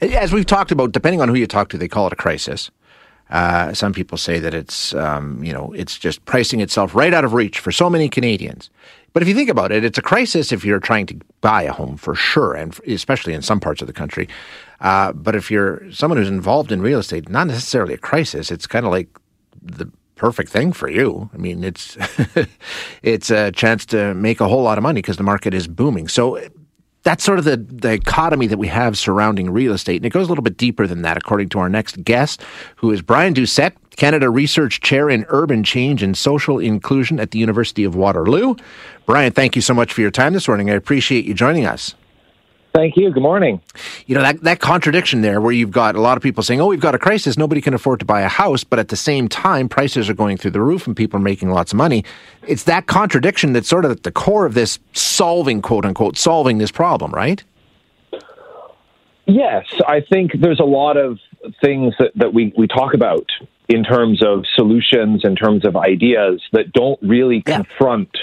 As we've talked about, depending on who you talk to, they call it a crisis. Uh, some people say that it's um, you know it's just pricing itself right out of reach for so many Canadians. But if you think about it, it's a crisis if you're trying to buy a home for sure, and especially in some parts of the country. Uh, but if you're someone who's involved in real estate, not necessarily a crisis. It's kind of like the perfect thing for you. I mean, it's it's a chance to make a whole lot of money because the market is booming. So that's sort of the, the dichotomy that we have surrounding real estate. And it goes a little bit deeper than that, according to our next guest, who is Brian Doucet, Canada Research Chair in Urban Change and Social Inclusion at the University of Waterloo. Brian, thank you so much for your time this morning. I appreciate you joining us. Thank you. Good morning. You know, that, that contradiction there where you've got a lot of people saying, oh, we've got a crisis, nobody can afford to buy a house, but at the same time, prices are going through the roof and people are making lots of money. It's that contradiction that's sort of at the core of this solving, quote unquote, solving this problem, right? Yes. I think there's a lot of things that, that we, we talk about in terms of solutions, in terms of ideas that don't really yeah. confront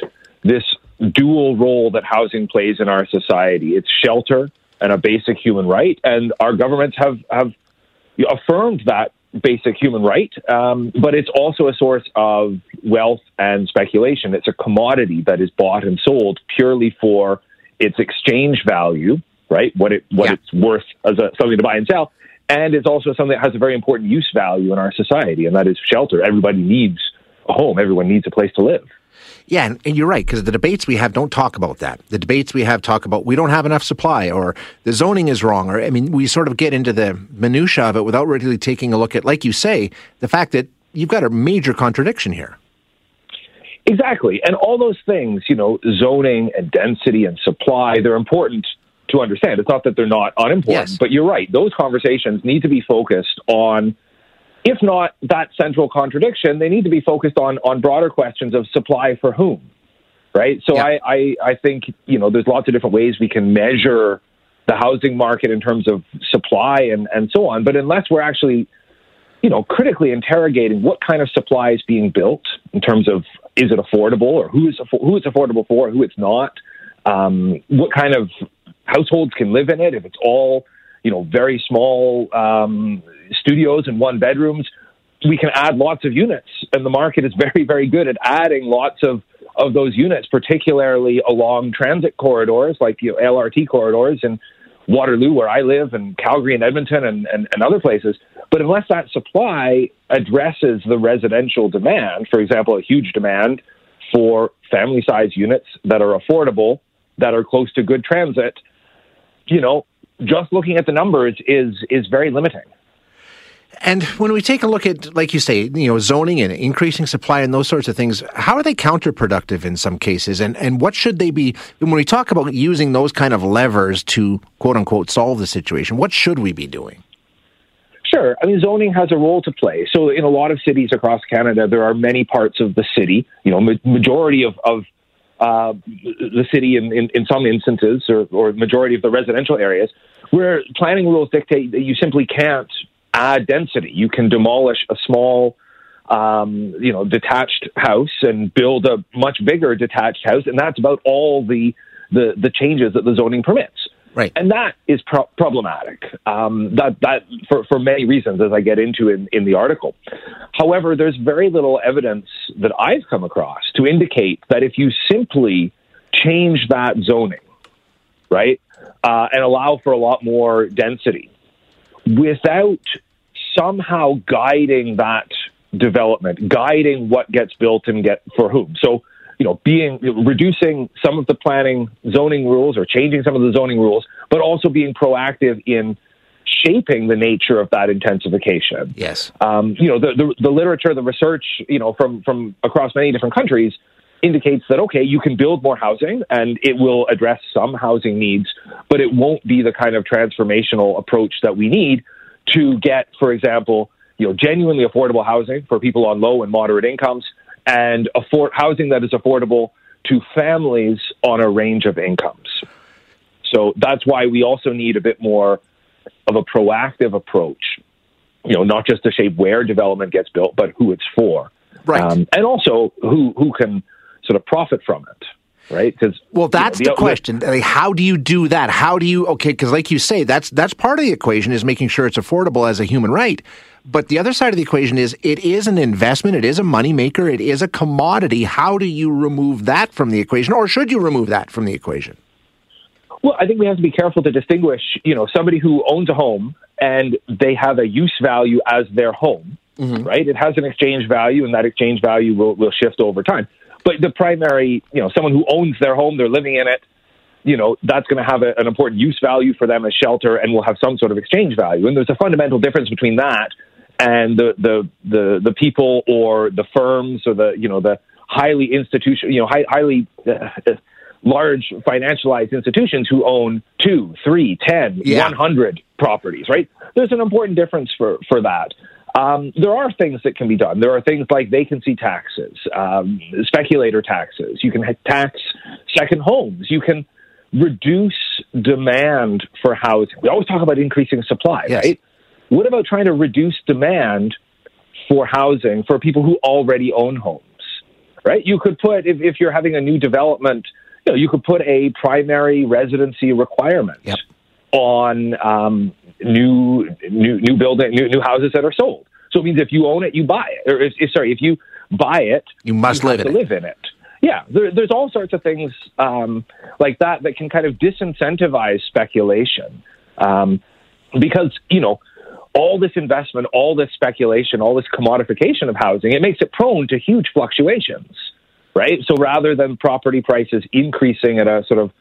this dual role that housing plays in our society. It's shelter and a basic human right, and our governments have have affirmed that basic human right. Um, but it's also a source of wealth and speculation. It's a commodity that is bought and sold purely for its exchange value, right? What it what yeah. it's worth as a, something to buy and sell, and it's also something that has a very important use value in our society, and that is shelter. Everybody needs a home. Everyone needs a place to live. Yeah, and, and you're right because the debates we have don't talk about that. The debates we have talk about we don't have enough supply or the zoning is wrong or I mean we sort of get into the minutia of it without really taking a look at like you say the fact that you've got a major contradiction here. Exactly. And all those things, you know, zoning and density and supply, they're important to understand. It's not that they're not unimportant, yes. but you're right. Those conversations need to be focused on if not that central contradiction, they need to be focused on on broader questions of supply for whom, right? So yeah. I, I I think you know there's lots of different ways we can measure the housing market in terms of supply and and so on, but unless we're actually you know critically interrogating what kind of supply is being built in terms of is it affordable or who is who it's affordable for, who it's not, um, what kind of households can live in it, if it's all you know very small um, studios and one bedrooms, we can add lots of units, and the market is very, very good at adding lots of of those units, particularly along transit corridors like you know, LRT corridors and Waterloo, where I live, and Calgary and Edmonton and, and, and other places. But unless that supply addresses the residential demand, for example, a huge demand for family size units that are affordable, that are close to good transit, you know, just looking at the numbers is is very limiting. And when we take a look at, like you say, you know, zoning and increasing supply and those sorts of things, how are they counterproductive in some cases? And and what should they be? When we talk about using those kind of levers to quote unquote solve the situation, what should we be doing? Sure. I mean, zoning has a role to play. So, in a lot of cities across Canada, there are many parts of the city, you know, majority of, of uh, the city in, in, in some instances, or, or majority of the residential areas, where planning rules dictate that you simply can't add density. You can demolish a small, um, you know, detached house and build a much bigger detached house, and that's about all the the, the changes that the zoning permits. Right. And that is pro- problematic. Um, that that for, for many reasons, as I get into in, in the article. However, there's very little evidence that I've come across to indicate that if you simply change that zoning, right, uh, and allow for a lot more density, without somehow guiding that development, guiding what gets built and get for whom. So, you know, being reducing some of the planning zoning rules or changing some of the zoning rules, but also being proactive in shaping the nature of that intensification. Yes. Um, you know, the, the, the literature, the research, you know, from from across many different countries indicates that okay, you can build more housing and it will address some housing needs, but it won't be the kind of transformational approach that we need to get, for example, you know, genuinely affordable housing for people on low and moderate incomes and afford housing that is affordable to families on a range of incomes. So that's why we also need a bit more of a proactive approach, you know, not just to shape where development gets built, but who it's for. Right. Um, and also who, who can sort of profit from it. right? Because well, that's you know, the, the question. Like, how do you do that? How do you okay? Because like you say, that's that's part of the equation is making sure it's affordable as a human right. But the other side of the equation is it is an investment, it is a moneymaker, it is a commodity. How do you remove that from the equation, or should you remove that from the equation? Well, I think we have to be careful to distinguish, you know, somebody who owns a home and they have a use value as their home, mm-hmm. right? It has an exchange value, and that exchange value will, will shift over time. But the primary, you know, someone who owns their home, they're living in it, you know, that's going to have a, an important use value for them as shelter and will have some sort of exchange value. And there's a fundamental difference between that and the the the, the people or the firms or the you know the highly institution you know high, highly uh, large financialized institutions who own two, three, ten, yeah. 100 properties, right? There's an important difference for, for that. Um, there are things that can be done. There are things like vacancy taxes, um, speculator taxes. You can tax second homes. You can reduce demand for housing. We always talk about increasing supply, yes. right? What about trying to reduce demand for housing for people who already own homes? Right? You could put if, if you're having a new development, you know, you could put a primary residency requirement yep. on um, new new new building new, new houses that are sold. So it means if you own it, you buy it. Or if, if sorry, if you buy it, you must you live, in, it. live in it. Yeah, there, there's all sorts of things um, like that that can kind of disincentivize speculation um, because you know all this investment, all this speculation, all this commodification of housing, it makes it prone to huge fluctuations, right? So rather than property prices increasing at a sort of,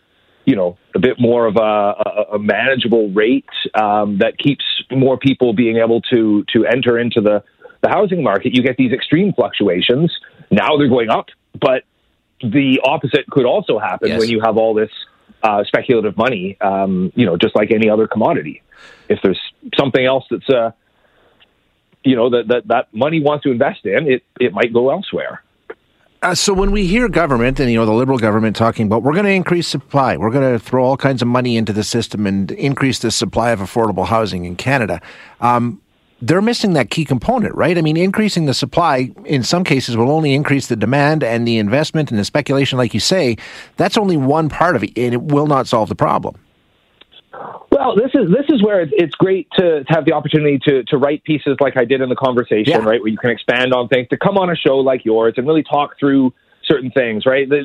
you know, a bit more of a, a, a manageable rate um, that keeps more people being able to to enter into the the housing market, you get these extreme fluctuations. Now they're going up, but the opposite could also happen yes. when you have all this uh, speculative money, um, you know, just like any other commodity if there's something else that's uh, you know that, that that money wants to invest in, it it might go elsewhere. Uh, so when we hear government and you know the liberal government talking about we're going to increase supply, we're going to throw all kinds of money into the system and increase the supply of affordable housing in Canada. Um, they're missing that key component, right? I mean, increasing the supply in some cases will only increase the demand and the investment and the speculation, like you say. That's only one part of it, and it will not solve the problem. Well, this is this is where it's great to, to have the opportunity to to write pieces like I did in the conversation, yeah. right, where you can expand on things, to come on a show like yours and really talk through certain things, right? The,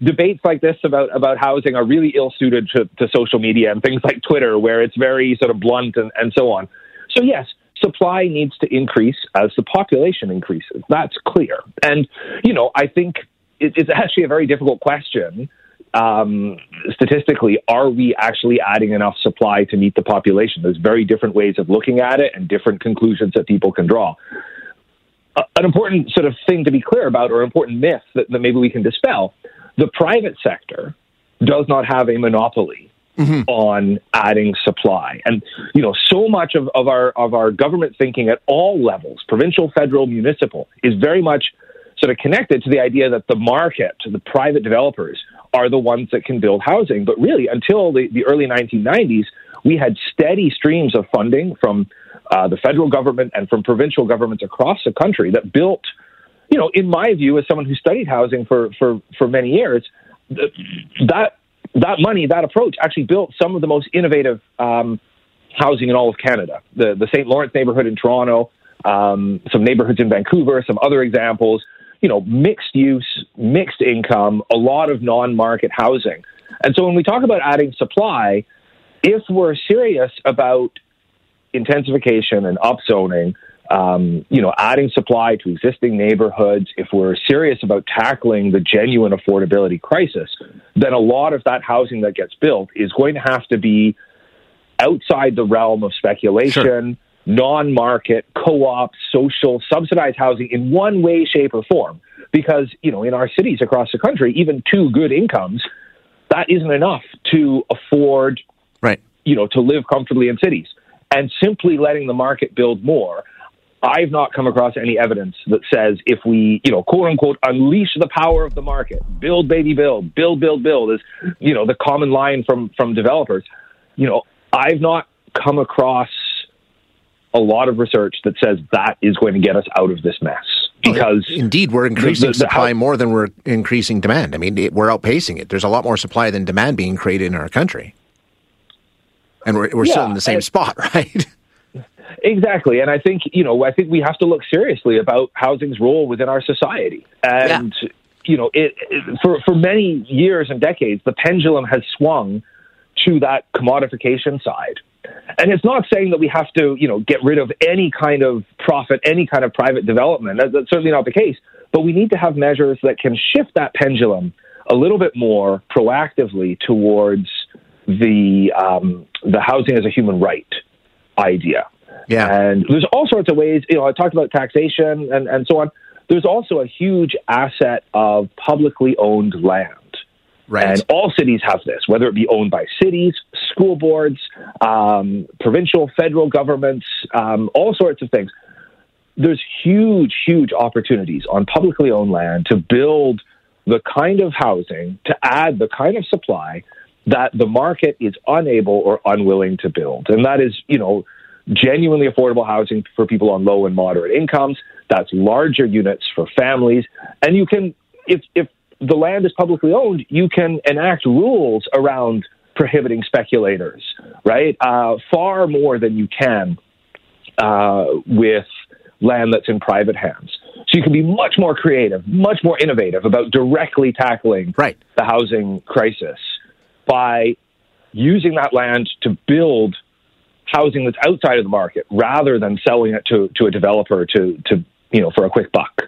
the debates like this about about housing are really ill suited to, to social media and things like Twitter, where it's very sort of blunt and, and so on. So yes, supply needs to increase as the population increases. That's clear, and you know I think it, it's actually a very difficult question um, statistically, are we actually adding enough supply to meet the population? There's very different ways of looking at it and different conclusions that people can draw. Uh, an important sort of thing to be clear about, or an important myth that, that maybe we can dispel the private sector does not have a monopoly Mm-hmm. on adding supply. And you know, so much of, of our of our government thinking at all levels, provincial, federal, municipal, is very much sort of connected to the idea that the market, the private developers, are the ones that can build housing. But really, until the, the early 1990s, we had steady streams of funding from uh, the federal government and from provincial governments across the country that built, you know, in my view, as someone who studied housing for, for, for many years, that, that money, that approach actually built some of the most innovative um, housing in all of Canada. The, the St. Lawrence neighborhood in Toronto, um, some neighborhoods in Vancouver, some other examples you know, mixed use, mixed income, a lot of non-market housing. And so when we talk about adding supply, if we're serious about intensification and upzoning, um, you know, adding supply to existing neighborhoods, if we're serious about tackling the genuine affordability crisis, then a lot of that housing that gets built is going to have to be outside the realm of speculation, sure non market, co op, social, subsidized housing in one way, shape, or form. Because, you know, in our cities across the country, even two good incomes, that isn't enough to afford, right. you know, to live comfortably in cities. And simply letting the market build more, I've not come across any evidence that says if we, you know, quote unquote, unleash the power of the market, build, baby, build, build, build, build, is, you know, the common line from from developers. You know, I've not come across a lot of research that says that is going to get us out of this mess. because indeed we're increasing the, the, supply how, more than we're increasing demand. I mean, it, we're outpacing it. There's a lot more supply than demand being created in our country, and we're we're yeah, still in the same and, spot, right? Exactly, and I think you know I think we have to look seriously about housing's role within our society, and yeah. you know it, it, for for many years and decades the pendulum has swung to that commodification side. And it's not saying that we have to, you know, get rid of any kind of profit, any kind of private development. That's, that's certainly not the case. But we need to have measures that can shift that pendulum a little bit more proactively towards the um, the housing as a human right idea. Yeah. And there's all sorts of ways. You know, I talked about taxation and, and so on. There's also a huge asset of publicly owned land. Right. And all cities have this, whether it be owned by cities, school boards, um, provincial, federal governments, um, all sorts of things. There's huge, huge opportunities on publicly owned land to build the kind of housing, to add the kind of supply that the market is unable or unwilling to build. And that is, you know, genuinely affordable housing for people on low and moderate incomes. That's larger units for families. And you can, if, if the land is publicly owned, you can enact rules around prohibiting speculators, right? Uh, far more than you can uh, with land that's in private hands. So you can be much more creative, much more innovative about directly tackling right. the housing crisis by using that land to build housing that's outside of the market rather than selling it to, to a developer to, to you know for a quick buck.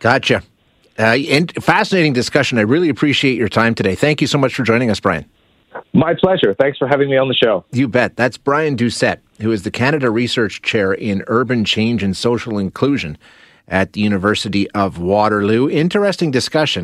Gotcha. Uh, and fascinating discussion. I really appreciate your time today. Thank you so much for joining us, Brian. My pleasure. Thanks for having me on the show. You bet. That's Brian Doucet, who is the Canada Research Chair in Urban Change and Social Inclusion at the University of Waterloo. Interesting discussion.